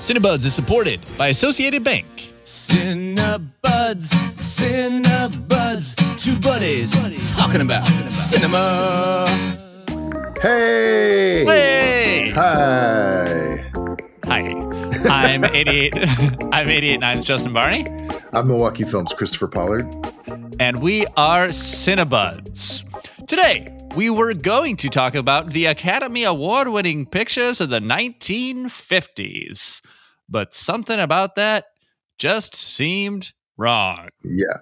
Cinebuds is supported by Associated Bank. Cinebuds, Cinebuds, two buddies talking about cinema. Hey! Hey! Hi! Hi. I'm 88. I'm 88.9's Justin Barney, I'm Milwaukee Films Christopher Pollard. and we are Cinebuds. Today, we were going to talk about the Academy Award winning pictures of the 1950s, but something about that just seemed wrong. Yeah.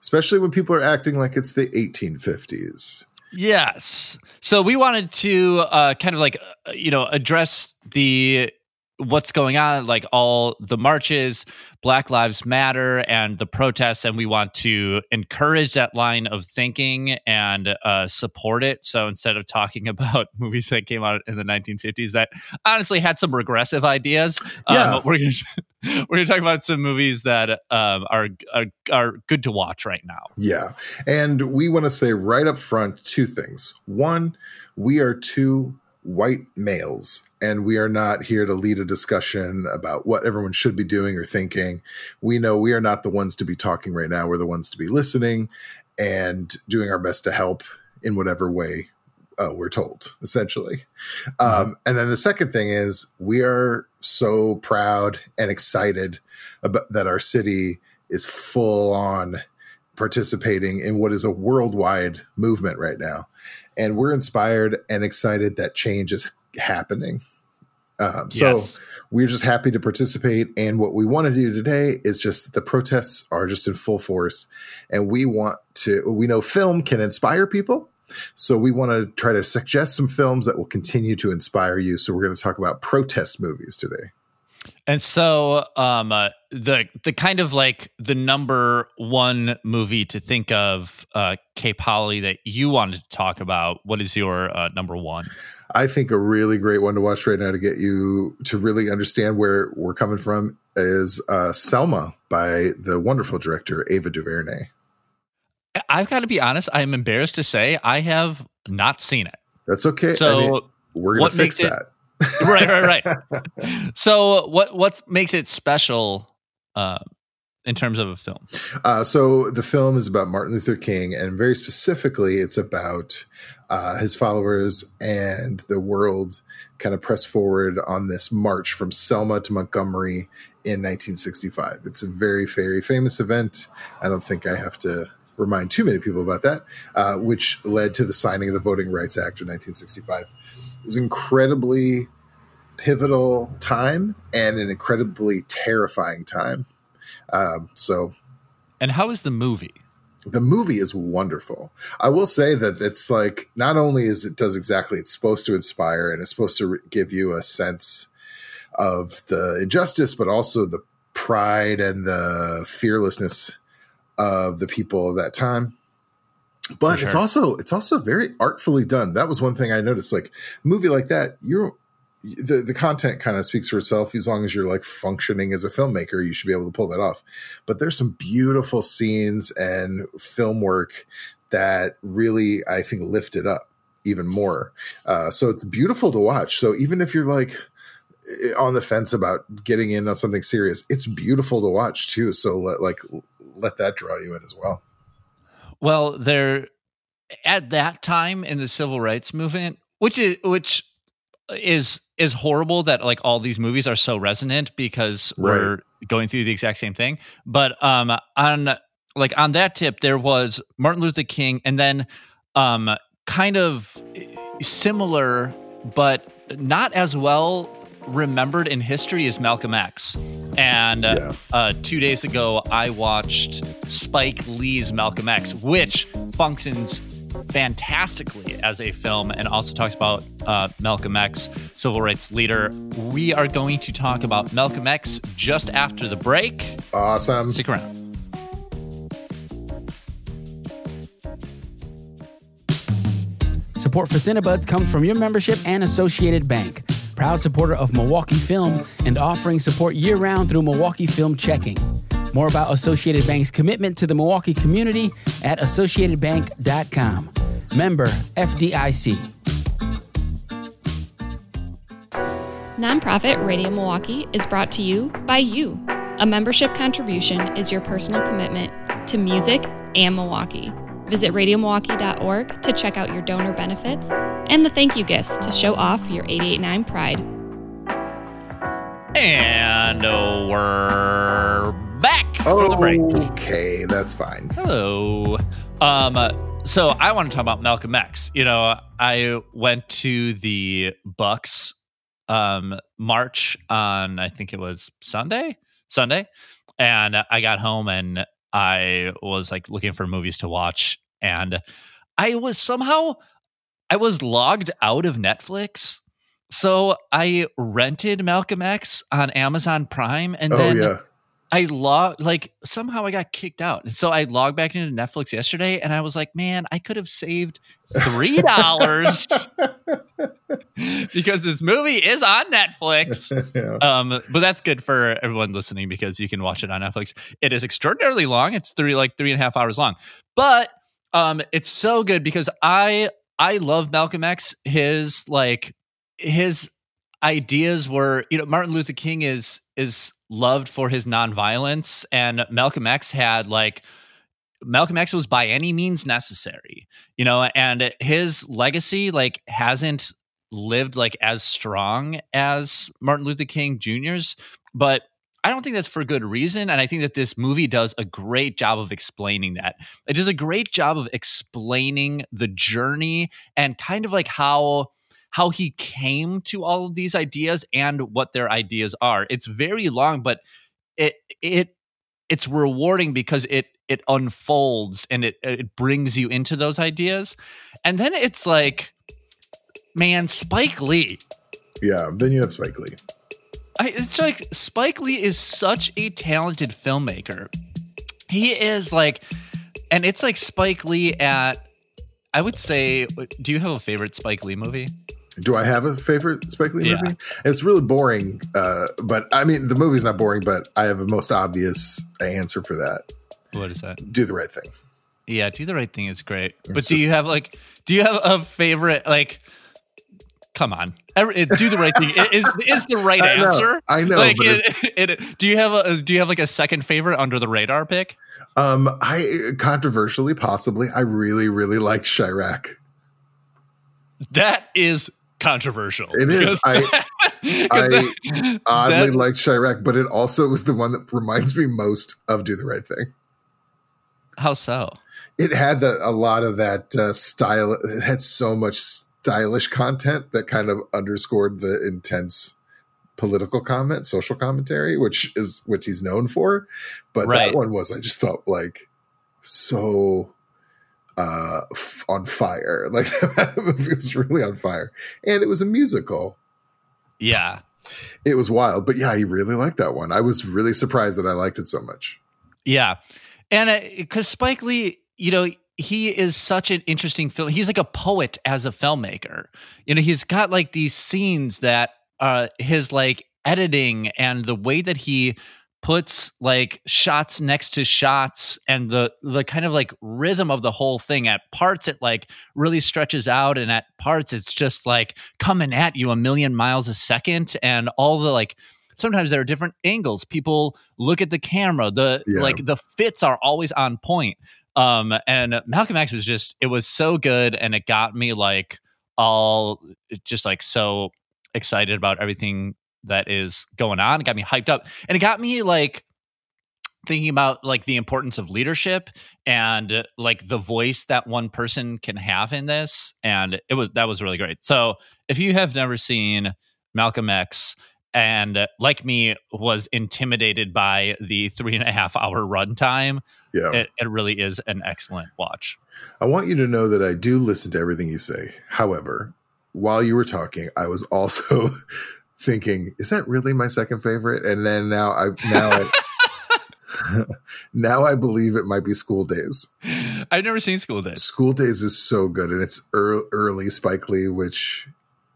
Especially when people are acting like it's the 1850s. Yes. So we wanted to uh, kind of like, uh, you know, address the what's going on, like all the marches, Black Lives Matter, and the protests, and we want to encourage that line of thinking and uh, support it. So instead of talking about movies that came out in the 1950s that honestly had some regressive ideas, Yeah. um, we're gonna we're gonna talk about some movies that um, are, are are good to watch right now. Yeah. And we want to say right up front two things. One, we are two white males, and we are not here to lead a discussion about what everyone should be doing or thinking. We know we are not the ones to be talking right now. We're the ones to be listening and doing our best to help in whatever way uh, we're told, essentially. Um, and then the second thing is we are so proud and excited about that our city is full on participating in what is a worldwide movement right now. And we're inspired and excited that change is happening. Um, so Yes. we're just happy to participate. And what we want to do today is just that the protests are just in full force. And we want to, we know film can inspire people. So we want to try to suggest some films that will continue to inspire you. So we're going to talk about protest movies today. And so, um, uh, the the kind of like the number one movie to think of, uh, K. Polly, that you wanted to talk about. What is your uh, number one? I think a really great one to watch right now to get you to really understand where we're coming from is uh, Selma by the wonderful director Ava DuVernay. I've got to be honest. I'm embarrassed to say I have not seen it. That's okay. So, I mean, we're gonna fix makes it- that. right, right, right. so, what what makes it special, uh, in terms of a film? Uh, so the film is about Martin Luther King, and very specifically, it's about uh, his followers and the world kind of press forward on this march from Selma to Montgomery in 1965. It's a very, very famous event. I don't think I have to remind too many people about that, uh, which led to the signing of the Voting Rights Act of 1965. It was incredibly pivotal time and an incredibly terrifying time. Um, so And how is the movie? the movie is wonderful. I will say that it's like not only is it does exactly it's supposed to inspire and it's supposed to give you a sense of the injustice, but also the pride and the fearlessness of the people of that time. But For it's also it's also very artfully done. That was one thing I noticed. Like movie like that, you're the, the content kind of speaks for itself. As long as you're like functioning as a filmmaker you should be able to pull that off. But there's some beautiful scenes and film work that really i think lift it up even more. Uh, so it's beautiful to watch. So even if you're like eh, on the fence about getting in on something serious it's beautiful to watch too. So let like let that draw you in as well Well, there at that time in the civil rights movement, which is which is is horrible that like all these movies are so resonant because we're going through the exact same thing. But um on like on that tip there was Martin Luther King and then um kind of similar but not as well remembered in history is Malcolm X. And uh, Yeah. uh, two days ago, I watched Spike Lee's Malcolm X, which functions fantastically as a film and also talks about uh, Malcolm X, civil rights leader. We are going to talk about Malcolm X just after the break. awesome Stick around. Support for Cinebuds comes from your membership and Associated Bank, proud supporter of Milwaukee Film and offering support year round through Milwaukee Film Checking. More about Associated Bank's commitment to the Milwaukee community at associatedbank.com. Member FDIC. Nonprofit Radio Milwaukee is brought to you by you. A membership contribution is your personal commitment to music and Milwaukee. Visit radiomilwaukee.org to check out your donor benefits and the thank you gifts to show off your 889 pride. And we're back from the break. Okay, that's fine. Hello. Um, so I want to talk about Malcolm X. You know, I went to the Bucks um march on I think it was Sunday, Sunday, and I got home and I was like looking for movies to watch, and I was somehow I was logged out of Netflix. So I rented Malcolm X on Amazon Prime, and Oh then yeah. I log like somehow I got kicked out. And so I logged back into Netflix yesterday and I was like, man, I could have saved three dollars because this movie is on Netflix. yeah. Um, but that's good for everyone listening because you can watch it on Netflix. It is extraordinarily long. It's three like three and a half hours long. But um it's so good because I I love Malcolm X. His like his ideas were you know martin luther king is is loved for his nonviolence and malcolm x had like malcolm x was by any means necessary you know and his legacy like hasn't lived like as strong as martin luther king jr's but i don't think that's for good reason and i think that this movie does a great job of explaining that it does a great job of explaining the journey and kind of like how how he came to all of these ideas and what their ideas are. It's very long, but it it it's rewarding because it it unfolds and it it brings you into those ideas. And then it's like man, Spike Lee. yeah. Then you have Spike Lee. I, it's like Spike Lee is such a talented filmmaker. He is like, and it's like Spike Lee at, I would say, do you have a favorite Spike Lee movie? Do I have a favorite Spike Lee Yeah. movie? It's really boring, uh, but I mean the movie's not boring, but I have a most obvious answer for that. What is that? Do the right thing. Yeah, do the right thing is great. but do just- you have like, do you have a favorite? Like, come on, do the right thing i- is is the right I know, answer. I know, Like, it, it, do you have a do you have like a second favorite under the radar pick? Um, I controversially, possibly, I really, really like Chi-Raq. That is controversial. It is. I- I Oddly that- like Chi-Raq, but it also was the one that reminds me most of Do the Right Thing. how so? It had the, a lot of that uh, style. It had so much stylish content that kind of underscored the intense political comment, social commentary, which is which he's known for. But Right. that one was, I just thought, like so uh f- on fire. Like that movie was really on fire, and it was a musical. Yeah, It was wild, but yeah, I really liked that one. I was really surprised that I liked it so much. yeah, and because Spike Lee, you know, he is such an interesting film. He's like a poet as a filmmaker. You know, he's got like these scenes that uh his like editing and the way that he puts like shots next to shots and the the kind of like rhythm of the whole thing at parts it like really stretches out and at parts it's just like coming at you a million miles a second and all the like sometimes there are different angles people look at the camera the Yeah. like the fits are always on point um and malcolm x was just it was so good and it got me like all just like so excited about everything that is going on. It got me hyped up and it got me like thinking about like the importance of leadership and like the voice that one person can have in this and it was that was really great. So if you have never seen malcolm x and uh, like me was intimidated by the three and a half hour runtime Yeah. it, it really is an excellent watch I want you to know that I do listen to everything you say. However, while you were talking, I was also thinking, is that really my second favorite? And then now I now I now I believe it might be School Daze. i've never seen school daze School Daze is so good, and it's early, early Spike Lee, which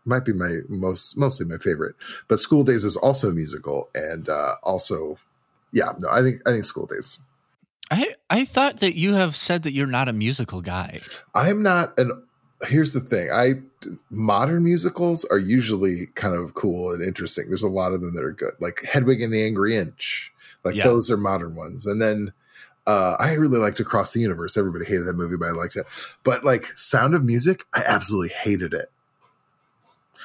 might be my most mostly my favorite. But School Daze is also a musical, and uh, also, yeah, no, I think I think School Daze. I, I thought that you have said that you're not a musical guy I'm not an here's the thing. I modern musicals are usually kind of cool and interesting. There's a lot of them that are good, like Hedwig and the Angry Inch. Like Yeah. those are modern ones. And then uh, I really liked Across the Universe. Everybody hated that movie, but I liked it. But like Sound of Music, I absolutely hated it.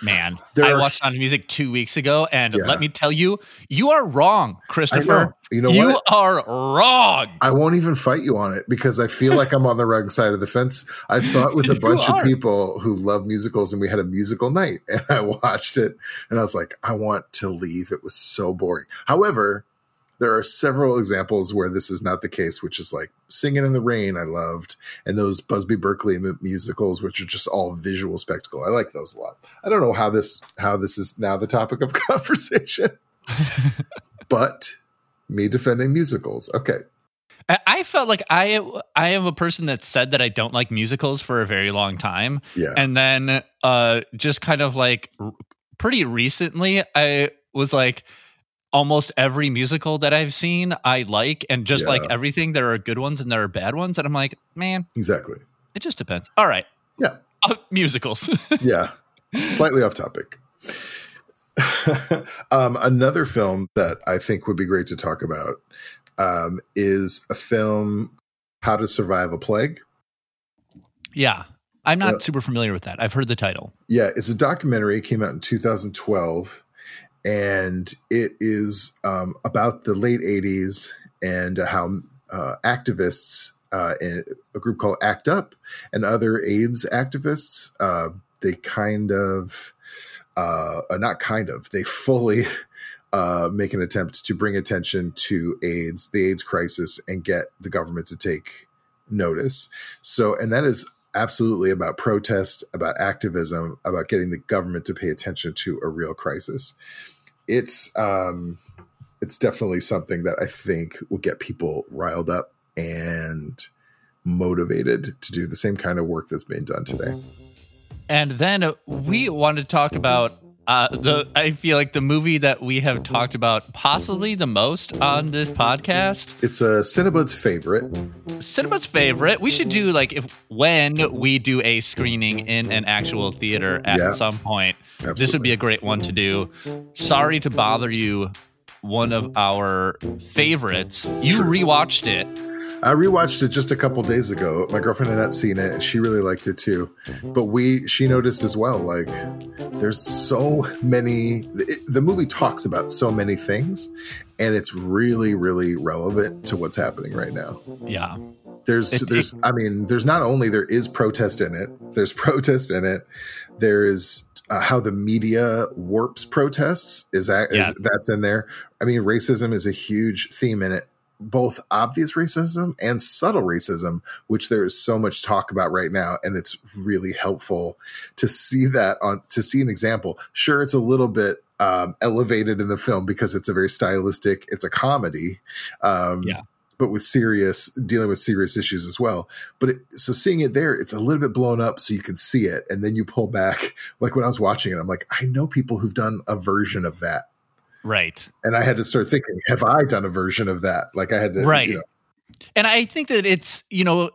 Man, There I watched on Music two weeks ago, and Yeah. let me tell you, you are wrong, Christopher. You know you what? are wrong. I won't even fight you on it because I feel like I'm on the wrong side of the fence. I saw it with a bunch of people who love musicals, and we had a musical night, and I watched it, and I was like, I want to leave. It was so boring. However, there are several examples where this is not the case, which is like Singing in the Rain, I loved, and those Busby Berkeley mu- musicals, which are just all visual spectacle. I like those a lot. I don't know how this how this is now the topic of conversation, but me defending musicals. Okay, I- felt like I I am a person that said that I don't like musicals for a very long time, yeah, and then uh, just kind of like r- pretty recently, I was like. Almost every musical that I've seen, I like, and just Yeah. like everything, there are good ones and there are bad ones, and I'm like, man, exactly. it just depends. All right, Yeah. uh, musicals. yeah slightly off topic um, another film that i think would be great to talk about um, is a film how to survive a plague yeah, I'm not Yeah. super familiar with that. I've heard the title. yeah it's a documentary it came out in 2012 and it is um, about the late 80s and how uh, activists uh, in a group called act up and other aids activists uh, they kind of uh, uh, not kind of they fully uh, make an attempt to bring attention to AIDS, the AIDS crisis, and get the government to take notice. So, and that is absolutely about protest, about activism, about getting the government to pay attention to a real crisis. It's um, it's definitely something that I think will get people riled up and motivated to do the same kind of work that's being done today. And then we wanted to talk about uh, the. I feel like the movie that we have talked about possibly the most on this podcast, It's a Cinebud's favorite. Cinema's favorite. We should do like if when we do a screening in an actual theater at Yeah. some point. Absolutely. This would be a great one to do. Sorry to bother you. One of our favorites. You rewatched it. I rewatched it just a couple days ago. My girlfriend had not seen it, she really liked it too. But we, she noticed as well. Like, there's so many. It, the movie talks about so many things, and it's really, really relevant to what's happening right now. Yeah. There's, It- there's. I mean, there's not only there is protest in it. There's protest in it. There is uh, how the media warps protests. Is that is Yeah. that's in there? I mean, racism is a huge theme in it. Both obvious racism and subtle racism, which there is so much talk about right now, and it's really helpful to see that on to see an example. Sure, it's a little bit um, elevated in the film because it's a very stylistic. It's a comedy, um, Yeah. but with serious dealing with serious issues as well. But it, so seeing it there, it's a little bit blown up so you can see it, and then you pull back. Like when I was watching it, I'm like, I know people who've done a version of that. Right. And I had to start thinking, have I done a version of that? Like I had to, Right. you know, And I think that it's, you know,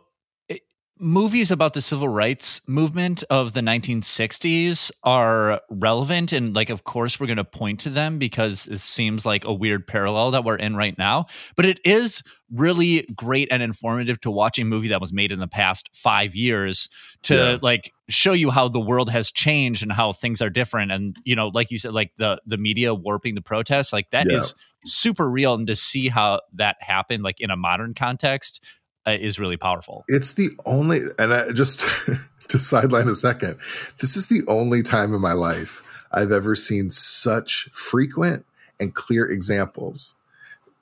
movies about the civil rights movement of the 1960s are relevant. And, like, of course, we're going to point to them because it seems like a weird parallel that we're in right now. But it is really great and informative to watch a movie that was made in the past five years to, Yeah. like, show you how the world has changed and how things are different. And, you know, like you said, like the, the media warping the protests, like, that is Yeah. super real. And to see how that happened, like, in a modern context, is really powerful. it's the only, and I just to sideline a second, this is the only time in my life I've ever seen such frequent and clear examples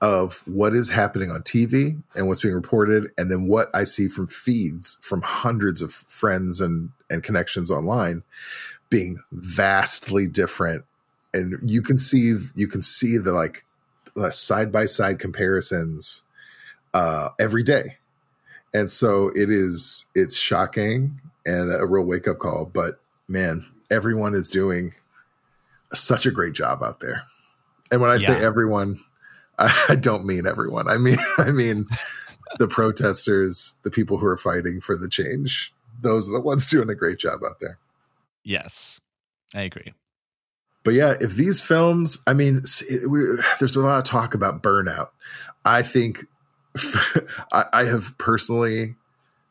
of what is happening on TV and what's being reported, and then what I see from feeds from hundreds of friends and, and connections online being vastly different. And you can see you can see the like side by side comparisons uh, every day. And so it is it's shocking and a real wake up call. But man, everyone is doing such a great job out there. And when I say everyone, I, I don't mean everyone. I mean I mean the protesters, the people who are fighting for the change. those are the ones doing a great job out there. Yes, I agree. But yeah, if these films, I mean, we, there's a lot of talk about burnout. I think I, I have personally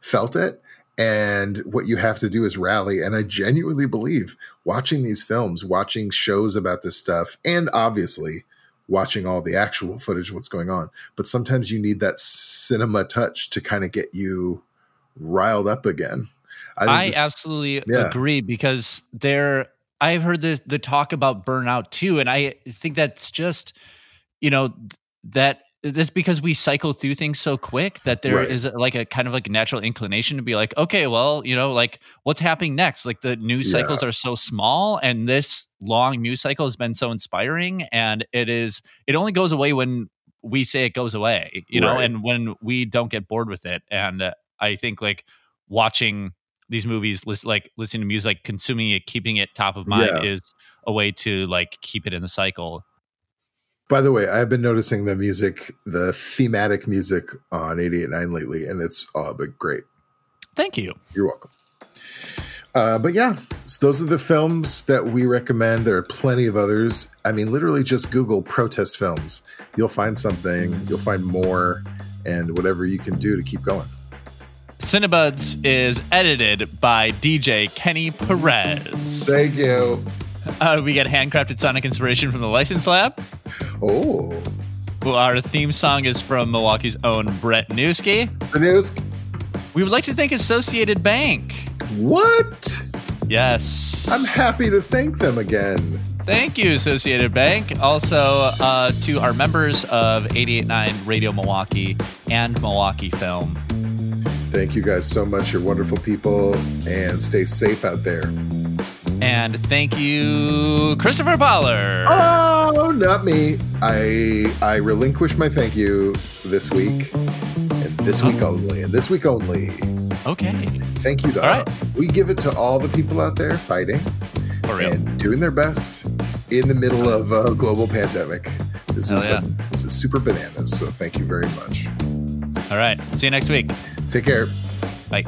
felt it. And what you have to do is rally. And I genuinely believe watching these films, watching shows about this stuff, and obviously watching all the actual footage of what's going on. But sometimes you need that cinema touch to kind of get you riled up again. I, I this, absolutely yeah. agree because there I've heard the the talk about burnout too, and I think that's just you know that this because we cycle through things so quick that there right. is a, like a kind of like natural inclination to be like okay well you know like what's happening next like the news yeah. cycles are so small and this long news cycle has been so inspiring and it is it only goes away when we say it goes away you know right. and when we don't get bored with it and uh, i think like watching these movies list, like listening to music like consuming it keeping it top of mind yeah. is a way to like keep it in the cycle by the way, I've been noticing the music, the thematic music on 88.9 lately, and it's all been great. Thank you. You're welcome. Uh, but yeah, so those are the films that we recommend. There are plenty of others. I mean, literally just Google protest films. You'll find something, you'll find more, and whatever you can do to keep going. Cinebuds is edited by DJ Kenny Perez. Thank you. Uh, we get handcrafted sonic inspiration from the License Lab. Oh. Well, our theme song is from Milwaukee's own Brett Newski. Newski. We would like to thank Associated Bank. What? Yes. I'm happy to thank them again. Thank you, Associated Bank. Also, uh, to our members of 889 Radio Milwaukee and Milwaukee Film. Thank you guys so much. You're wonderful people and stay safe out there. And thank you, Christopher Pollard. Oh, not me. I I relinquish my thank you this week, and this uh-huh. week oh. only, and this week only. Okay. Thank you to all. Right. We give it to all the people out there fighting and doing their best in the middle of a global pandemic. This is yeah. this is super bananas. So thank you very much. All right. See you next week. Take care. Bye.